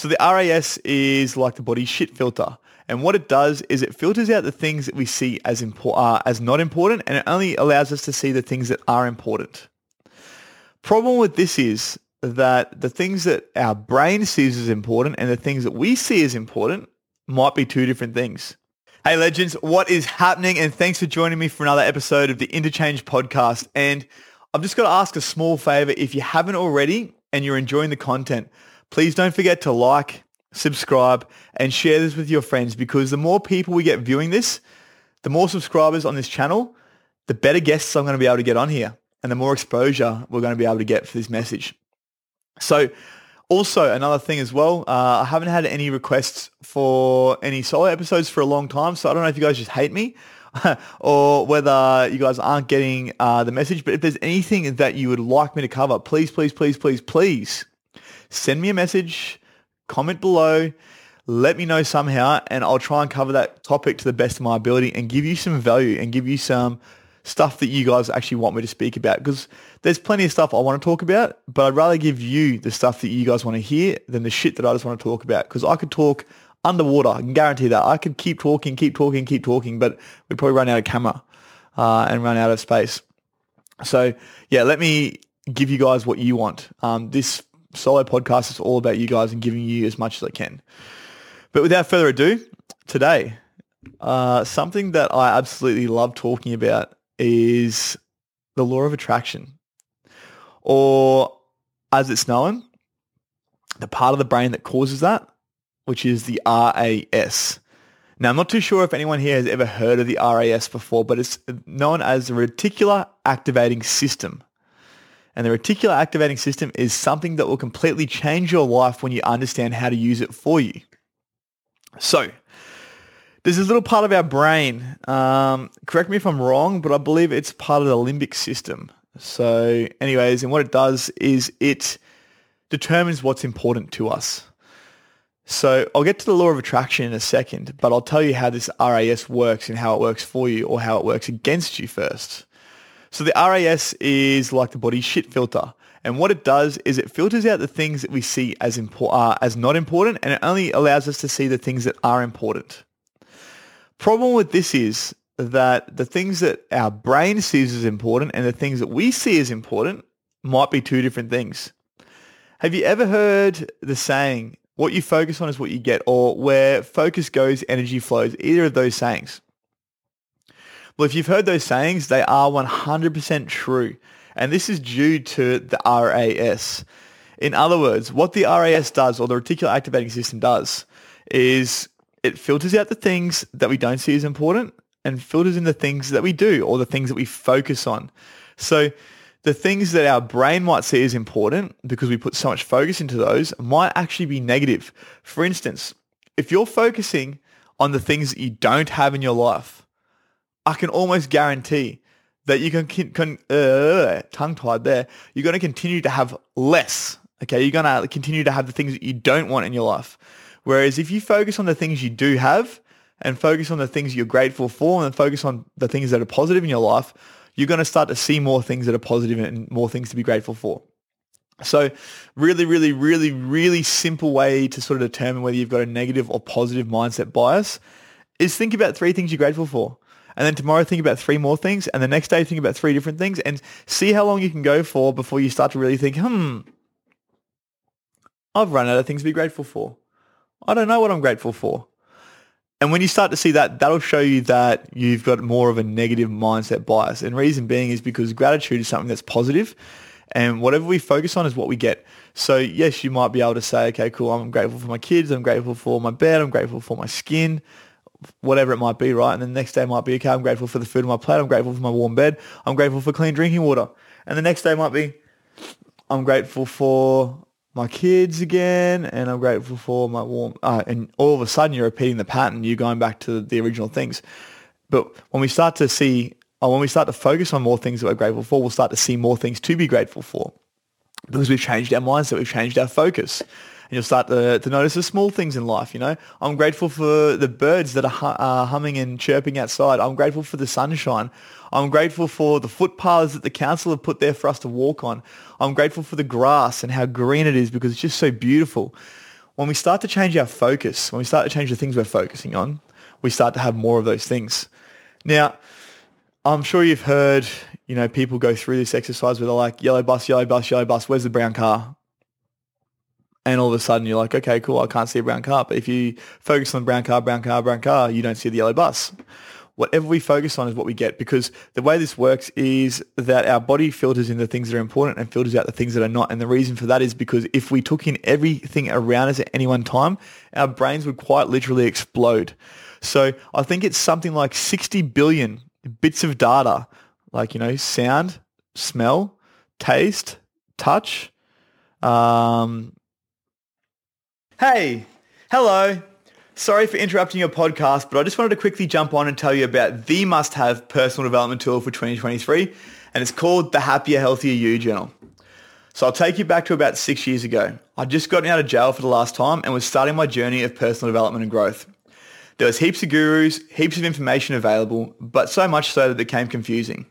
So the RAS is like the body shit filter. And what it does is it filters out the things that we see as impo- uh, as not important and it only allows us to see the things that are important. Problem with this is that the things that our brain sees as important and the things that we see as important might be two different things. Hey legends, what is happening? And thanks for joining me for another episode of the INTOCHANGE podcast. And I've just got to ask a small favor. If you haven't already and you're enjoying the content, please don't forget to like, subscribe, and share this with your friends because the more people we get viewing this, the more subscribers on this channel, the better guests I'm going to be able to get on here and the more exposure we're going to be able to get for this message. So also another thing as well, uh, I haven't had any requests for any solo episodes for a long time, so I don't know if you guys just hate me or whether you guys aren't getting uh, the message. But if there's anything that you would like me to cover, please, please, please, please, please send me a message, comment below, let me know somehow, and I'll try and cover that topic to the best of my ability and give you some value and give you some stuff that you guys actually want me to speak about because there's plenty of stuff I want to talk about, but I'd rather give you the stuff that you guys want to hear than the shit that I just want to talk about because I could talk underwater. I can guarantee that. I could keep talking, keep talking, keep talking, but we'd probably run out of camera uh, and run out of space. So yeah, let me give you guys what you want. Um, this solo podcast is all about you guys and giving you as much as I can. But without further ado, today, uh, something that I absolutely love talking about is the law of attraction, or as it's known, the part of the brain that causes that, which is the RAS. Now, I'm not too sure if anyone here has ever heard of the RAS before, but it's known as the reticular activating system. And the reticular activating system is something that will completely change your life when you understand how to use it for you. So, there's this little part of our brain. Um, correct me if I'm wrong, but I believe it's part of the limbic system. So, anyways, and what it does is it determines what's important to us. So I'll get to the law of attraction in a second, but I'll tell you how this RAS works and how it works for you or how it works against you first. So the RAS is like the body shit filter. And what it does is it filters out the things that we see as uh, as not important and it only allows us to see the things that are important. Problem with this is that the things that our brain sees as important and the things that we see as important might be two different things. Have you ever heard the saying, what you focus on is what you get, or where focus goes, energy flows, either of those sayings. Well, if you've heard those sayings, they are 100% true. And this is due to the RAS. In other words, what the RAS does, or the reticular activating system does, is it filters out the things that we don't see as important and filters in the things that we do, or the things that we focus on. So the things that our brain might see as important because we put so much focus into those might actually be negative. For instance, if you're focusing on the things that you don't have in your life, I can almost guarantee that you can, can uh, tongue tied there. You're going to continue to have less. Okay, you're going to continue to have the things that you don't want in your life. Whereas if you focus on the things you do have and focus on the things you're grateful for and focus on the things that are positive in your life, you're going to start to see more things that are positive and more things to be grateful for. So really, really, really, really simple way to sort of determine whether you've got a negative or positive mindset bias is think about three things you're grateful for. And then tomorrow think about three more things. And the next day think about three different things and see how long you can go for before you start to really think, hmm, I've run out of things to be grateful for. I don't know what I'm grateful for. And when you start to see that, that'll show you that you've got more of a negative mindset bias. And reason being is because gratitude is something that's positive and whatever we focus on is what we get. So yes, you might be able to say, okay, cool. I'm grateful for my kids. I'm grateful for my bed. I'm grateful for my skin, whatever it might be, right? And the next day might be, okay, I'm grateful for the food on my plate. I'm grateful for my warm bed. I'm grateful for clean drinking water. And the next day might be, I'm grateful for my kids again, and I'm grateful for my warm. Uh, and all of a sudden, you're repeating the pattern. You're going back to the original things. But when we start to see, or when we start to focus on more things that we're grateful for, we'll start to see more things to be grateful for because we've changed our mindset, we've changed our focus. And you'll start to, to notice the small things in life, you know. I'm grateful for the birds that are humming and chirping outside. I'm grateful for the sunshine. I'm grateful for the footpaths that the council have put there for us to walk on. I'm grateful for the grass and how green it is because it's just so beautiful. when we start to change our focus, when we start to change the things we're focusing on, we start to have more of those things. Now, I'm sure you've heard, you know, people go through this exercise where they're like, yellow bus, yellow bus, yellow bus, where's the brown car? And all of a sudden you're like, okay, cool, I can't see a brown car. But if you focus on brown car, brown car, brown car, you don't see the yellow bus. Whatever we focus on is what we get because the way this works is that our body filters in the things that are important and filters out the things that are not. And the reason for that is because if we took in everything around us at any one time, our brains would quite literally explode. So I think it's something like 60 billion bits of data, like, you know, sound, smell, taste, touch. Um, hey, hello. Sorry for interrupting your podcast, but I just wanted to quickly jump on and tell you about the must-have personal development tool for 2023, and it's called the Happier, Healthier You Journal. So I'll take you back to about six years ago. I'd just gotten out of jail for the last time and was starting my journey of personal development and growth. There was heaps of gurus, heaps of information available, but so much so that it became confusing.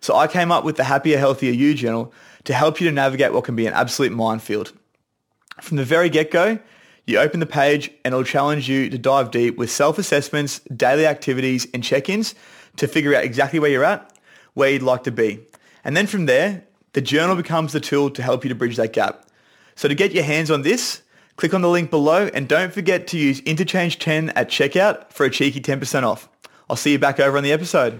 So I came up with the Happier, Healthier You journal to help you to navigate what can be an absolute minefield. From the very get-go, you open the page and it'll challenge you to dive deep with self-assessments, daily activities and check-ins to figure out exactly where you're at, where you'd like to be. And then from there, the journal becomes the tool to help you to bridge that gap. So to get your hands on this, Click on the link below and don't forget to use INTOCHANGE10 at checkout for a cheeky 10% off. I'll see you back over on the episode.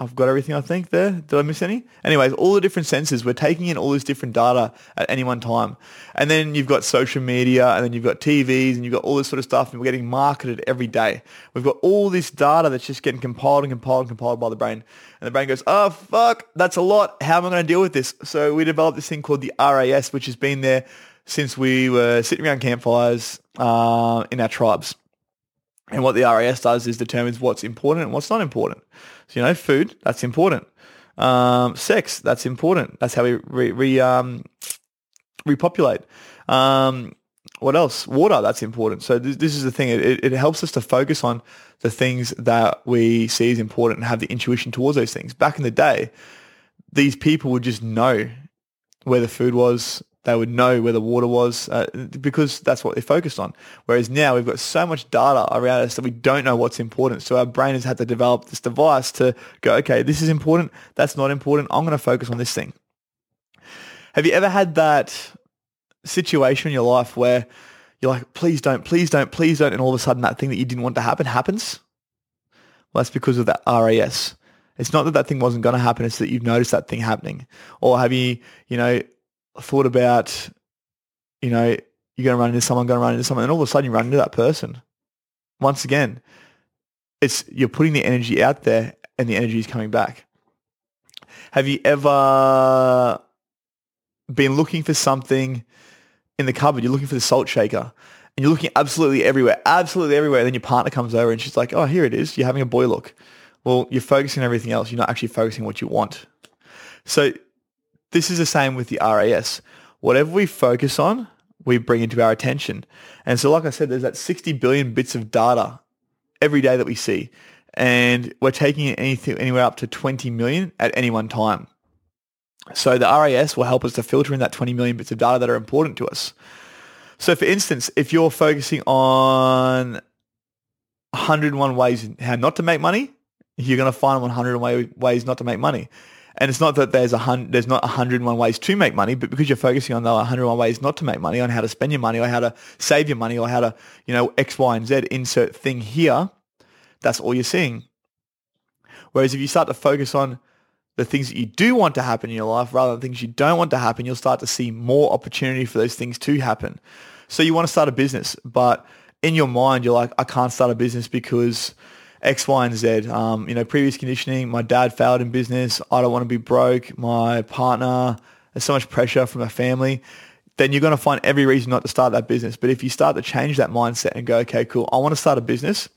I've got everything I think there. Did I miss any? Anyways, all the different senses, we're taking in all this different data at any one time. And then you've got social media and then you've got TVs and you've got all this sort of stuff and we're getting marketed every day. We've got all this data that's just getting compiled and compiled and compiled by the brain. And the brain goes, oh, fuck, that's a lot. How am I going to deal with this? So we developed this thing called the RAS, which has been there since we were sitting around campfires uh, in our tribes. And what the RAS does is determines what's important and what's not important. So, you know, food, that's important. Um, sex, that's important. That's how we re, re um, repopulate. Um, what else? Water, that's important. So this, this is the thing. It, it helps us to focus on the things that we see as important and have the intuition towards those things. Back in the day, these people would just know where the food was, they would know where the water was uh, because that's what they're focused on. Whereas now we've got so much data around us that we don't know what's important. So our brain has had to develop this device to go, okay, this is important. That's not important. I'm going to focus on this thing. Have you ever had that situation in your life where you're like, please don't, please don't, please don't, and all of a sudden that thing that you didn't want to happen happens? Well, that's because of that RAS. It's not that that thing wasn't going to happen. It's that you've noticed that thing happening. Or have you, you know, thought about, you know, you're going to run into someone, going to run into someone, and all of a sudden you run into that person. Once again, it's you're putting the energy out there, and the energy is coming back. Have you ever been looking for something in the cupboard? You're looking for the salt shaker, and you're looking absolutely everywhere, absolutely everywhere. And then your partner comes over, and she's like, "Oh, here it is." You're having a boy look. Well, you're focusing on everything else. You're not actually focusing what you want. So this is the same with the RAS. Whatever we focus on, we bring into our attention. And so, like I said, there's that 60 billion bits of data every day that we see. And we're taking anything, anywhere up to 20 million at any one time. So the RAS will help us to filter in that 20 million bits of data that are important to us. So for instance, if you're focusing on 101 ways how not to make money, you're going to find 101 ways not to make money. And it's not that there's a hun- there's not 101 ways to make money, but because you're focusing on the 101 ways not to make money, on how to spend your money, or how to save your money, or how to you know X, Y, and Z insert thing here, that's all you're seeing. Whereas if you start to focus on the things that you do want to happen in your life rather than things you don't want to happen, you'll start to see more opportunity for those things to happen. So you want to start a business, but in your mind, you're like, I can't start a business because X, Y, and Z. Um, you know, previous conditioning, my dad failed in business. I don't want to be broke. My partner, there's so much pressure from my family. Then you're going to find every reason not to start that business. But if you start to change that mindset and go, okay, cool, I want to start a business.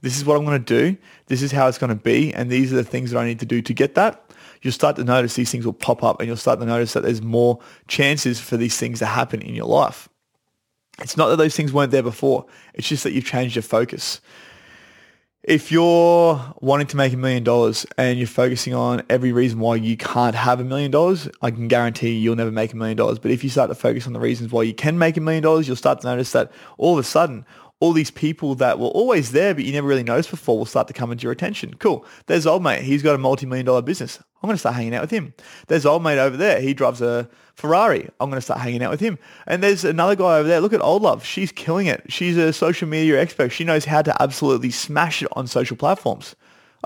This is what I'm going to do. This is how it's going to be. And these are the things that I need to do to get that. You'll start to notice these things will pop up and you'll start to notice that there's more chances for these things to happen in your life. It's not that those things weren't there before. It's just that you've changed your focus if you're wanting to make a million dollars and you're focusing on every reason why you can't have a million dollars, I can guarantee you'll never make a million dollars. But if you start to focus on the reasons why you can make a million dollars, you'll start to notice that all of a sudden, all these people that were always there but you never really noticed before will start to come into your attention. Cool. There's old mate. He's got a multi-million dollar business. I'm going to start hanging out with him. There's old mate over there. He drives a Ferrari. I'm going to start hanging out with him. And there's another guy over there. Look at Old Love. She's killing it. She's a social media expert. She knows how to absolutely smash it on social platforms.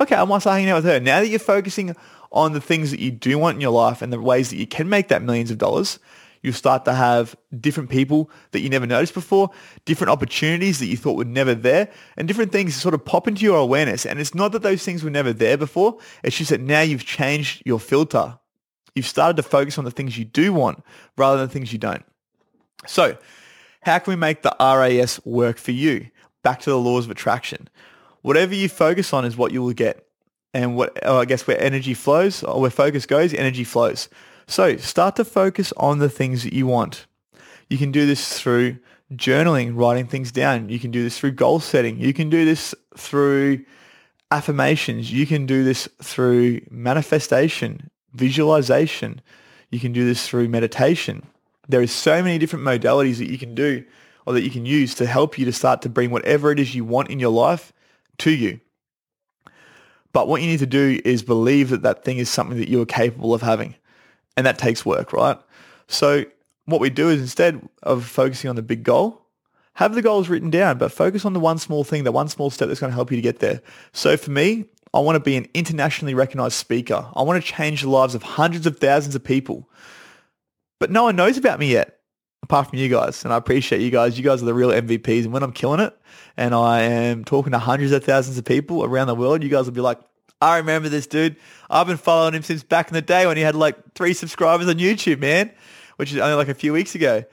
Okay, I might start hanging out with her. Now that you're focusing on the things that you do want in your life and the ways that you can make that millions of dollars, you'll start to have different people that you never noticed before, different opportunities that you thought were never there, and different things sort of pop into your awareness. And it's not that those things were never there before. It's just that now you've changed your filter. You've started to focus on the things you do want rather than the things you don't. So how can we make the RAS work for you? Back to the laws of attraction. Whatever you focus on is what you will get. And what oh, I guess where energy flows or where focus goes, energy flows. So start to focus on the things that you want. You can do this through journaling, writing things down. You can do this through goal setting. You can do this through affirmations. You can do this through manifestation, visualization. You can do this through meditation. There is so many different modalities that you can do or that you can use to help you to start to bring whatever it is you want in your life to you. But what you need to do is believe that that thing is something that you are capable of having and that takes work, right? So what we do is instead of focusing on the big goal, have the goals written down, but focus on the one small thing, the one small step that's going to help you to get there. So for me, I want to be an internationally recognized speaker. I want to change the lives of hundreds of thousands of people. But no one knows about me yet, apart from you guys. And I appreciate you guys. You guys are the real MVPs. And when I'm killing it and I am talking to hundreds of thousands of people around the world, you guys will be like, I remember this dude. I've been following him since back in the day when he had like three subscribers on YouTube, man, which is only like a few weeks ago.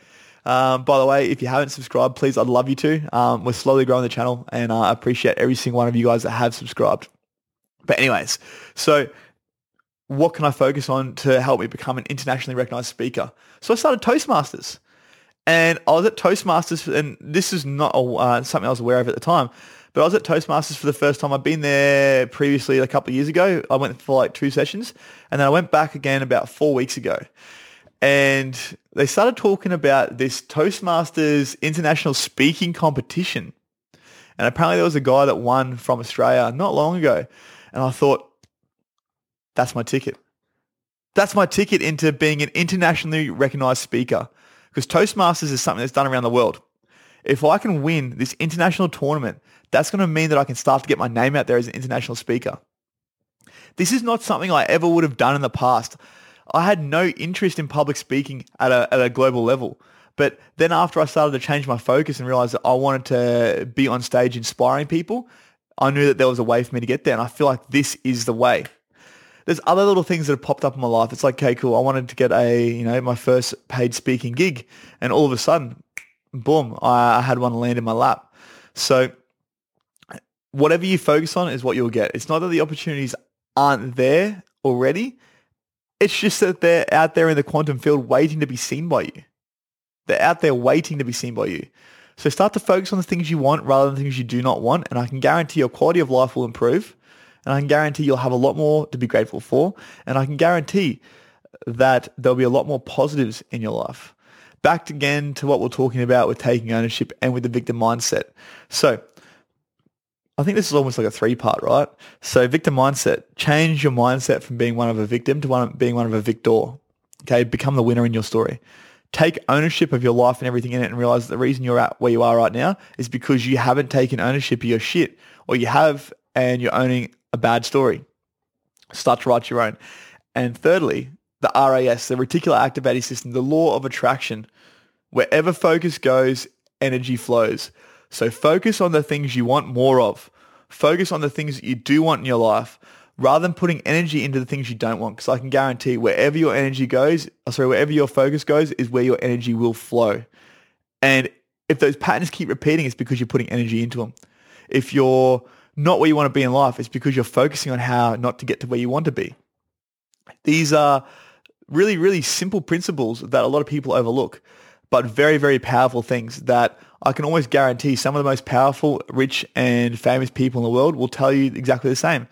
Um, by the way, if you haven't subscribed, please, I'd love you to. Um, we're slowly growing the channel and uh, I appreciate every single one of you guys that have subscribed. But anyways, so what can I focus on to help me become an internationally recognized speaker? So I started Toastmasters. And I was at Toastmasters, and this is not uh, something I was aware of at the time, but I was at Toastmasters for the first time. I'd been there previously a couple of years ago. I went for like two sessions and then I went back again about four weeks ago. And they started talking about this Toastmasters international speaking competition. And apparently there was a guy that won from Australia not long ago. And I thought, that's my ticket. That's my ticket into being an internationally recognized speaker. Because Toastmasters is something that's done around the world. If I can win this international tournament that's going to mean that I can start to get my name out there as an international speaker. This is not something I ever would have done in the past. I had no interest in public speaking at a, at a global level. But then after I started to change my focus and realize that I wanted to be on stage inspiring people, I knew that there was a way for me to get there. And I feel like this is the way. There's other little things that have popped up in my life. It's like, okay, cool. I wanted to get a, you know, my first paid speaking gig. And all of a sudden, boom, I had one land in my lap. So whatever you focus on is what you'll get. It's not that the opportunities aren't there already. It's just that they're out there in the quantum field waiting to be seen by you. They're out there waiting to be seen by you. So start to focus on the things you want rather than the things you do not want. And I can guarantee your quality of life will improve. And I can guarantee you'll have a lot more to be grateful for. And I can guarantee that there'll be a lot more positives in your life. Back again to what we're talking about with taking ownership and with the victim mindset. So I think this is almost like a three part, right? So victim mindset, change your mindset from being one of a victim to one being one of a victor. Okay, become the winner in your story. Take ownership of your life and everything in it and realize that the reason you're at where you are right now is because you haven't taken ownership of your shit or you have and you're owning a bad story. Start to write your own. And thirdly, the RAS, the reticular activating system, the law of attraction. Wherever focus goes, energy flows. So focus on the things you want more of. Focus on the things that you do want in your life rather than putting energy into the things you don't want. Because I can guarantee wherever your energy goes, oh, sorry, wherever your focus goes is where your energy will flow. And if those patterns keep repeating, it's because you're putting energy into them. If you're not where you want to be in life, it's because you're focusing on how not to get to where you want to be. These are really, really simple principles that a lot of people overlook, but very, very powerful things that I can almost guarantee some of the most powerful, rich, and famous people in the world will tell you exactly the same.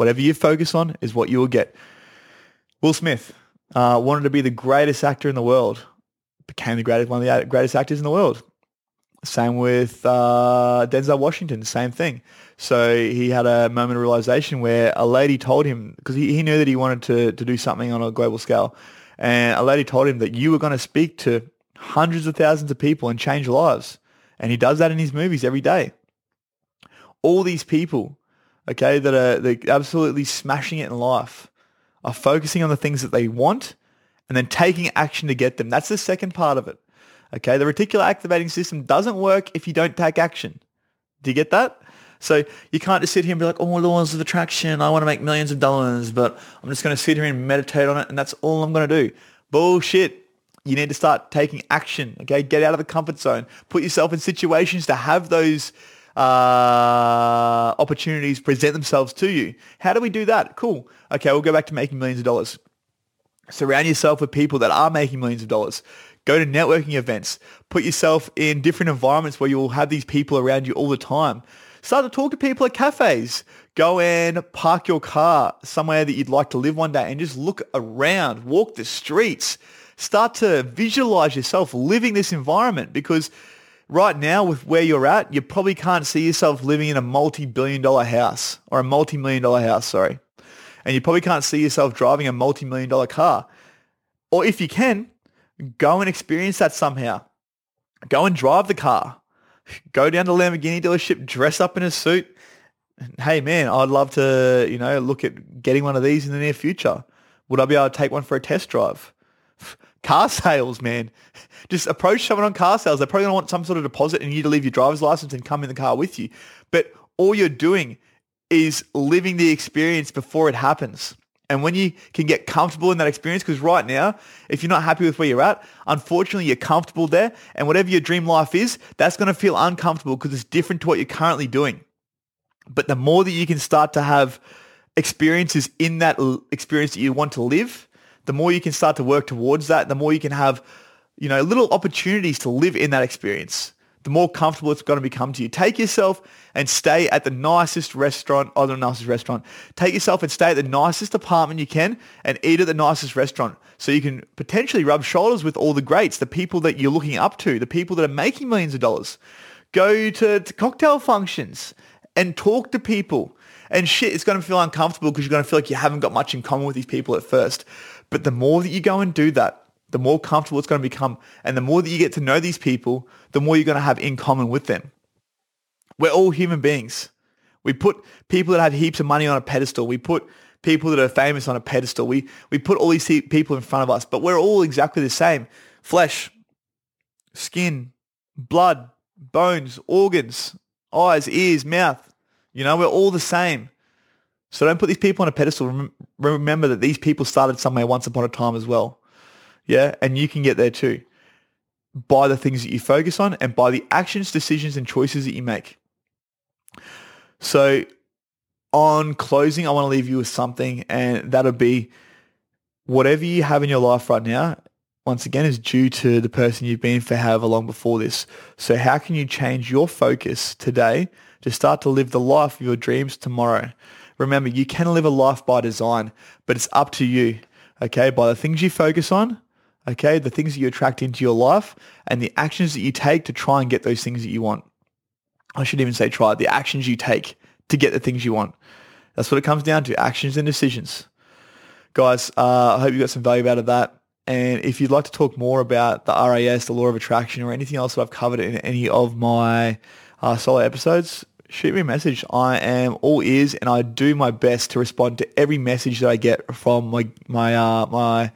Whatever you focus on is what you will get. Will Smith uh, wanted to be the greatest actor in the world, became the greatest one of the greatest actors in the world. Same with uh, Denzel Washington, same thing. So he had a moment of realization where a lady told him, because he, he knew that he wanted to, to do something on a global scale, and a lady told him that you were going to speak to hundreds of thousands of people and change lives. And he does that in his movies every day. All these people, okay, that are they're absolutely smashing it in life are focusing on the things that they want and then taking action to get them. That's the second part of it. Okay, the reticular activating system doesn't work if you don't take action. Do you get that? So you can't just sit here and be like, oh, laws of attraction, I want to make millions of dollars, but I'm just going to sit here and meditate on it and that's all I'm going to do. Bullshit. You need to start taking action, okay? Get out of the comfort zone. Put yourself in situations to have those uh, opportunities present themselves to you. How do we do that? Cool. Okay, we'll go back to making millions of dollars. Surround yourself with people that are making millions of dollars. Go to networking events. Put yourself in different environments where you'll have these people around you all the time. Start to talk to people at cafes. Go and park your car somewhere that you'd like to live one day and just look around, walk the streets. Start to visualize yourself living this environment because right now with where you're at, you probably can't see yourself living in a multi-billion dollar house or a multi-million dollar house, sorry. And you probably can't see yourself driving a multi-million dollar car. Or if you can, go and experience that somehow. Go and drive the car. Go down to Lamborghini dealership, dress up in a suit. Hey man, I'd love to, you know, look at getting one of these in the near future. Would I be able to take one for a test drive? car sales, man. Just approach someone on car sales. They're probably going to want some sort of deposit and you to leave your driver's license and come in the car with you. But all you're doing is living the experience before it happens. And when you can get comfortable in that experience, because right now, if you're not happy with where you're at, unfortunately, you're comfortable there. And whatever your dream life is, that's going to feel uncomfortable because it's different to what you're currently doing. But the more that you can start to have experiences in that experience that you want to live, the more you can start to work towards that, the more you can have, you know, little opportunities to live in that experience, the more comfortable it's going to become to you. Take yourself and stay at the nicest restaurant, or the nicest restaurant. Take yourself and stay at the nicest apartment you can and eat at the nicest restaurant so you can potentially rub shoulders with all the greats, the people that you're looking up to, the people that are making millions of dollars. Go to, to cocktail functions and talk to people. And shit, it's going to feel uncomfortable because you're going to feel like you haven't got much in common with these people at first. But the more that you go and do that, the more comfortable it's going to become. And the more that you get to know these people, the more you're going to have in common with them. We're all human beings. We put people that have heaps of money on a pedestal. We put people that are famous on a pedestal. We, we put all these people in front of us, but we're all exactly the same. Flesh, skin, blood, bones, organs, eyes, ears, mouth. You know, we're all the same. So don't put these people on a pedestal. Remember that these people started somewhere once upon a time as well. Yeah, and you can get there too by the things that you focus on and by the actions, decisions, and choices that you make. So on closing, I want to leave you with something, and that'll be whatever you have in your life right now, once again, is due to the person you've been for however long before this. So how can you change your focus today to start to live the life of your dreams tomorrow? Remember, you can live a life by design, but it's up to you, okay? By the things you focus on, okay? The things that you attract into your life and the actions that you take to try and get those things that you want. I should even say try, the actions you take to get the things you want. That's what it comes down to, actions and decisions. Guys, uh, I hope you got some value out of that. And if you'd like to talk more about the RAS, the law of attraction, or anything else that I've covered in any of my uh, solo episodes, shoot me a message. I am all ears and I do my best to respond to every message that I get from my my uh, my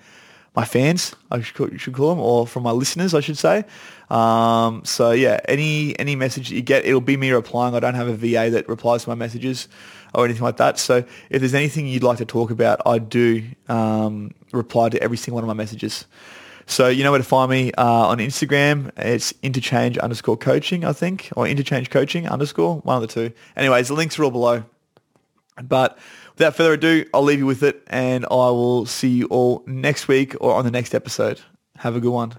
my fans. I should, call them, or from my listeners, I should say. Um, so yeah, any any message that you get, it'll be me replying. I don't have a VA that replies to my messages or anything like that. So if there's anything you'd like to talk about, I do um, reply to every single one of my messages. So you know where to find me uh, on Instagram. It's intochange underscore coaching, I think, or intochange coaching underscore, one of the two. Anyways, the links are all below. But without further ado, I'll leave you with it and I will see you all next week or on the next episode. Have a good one.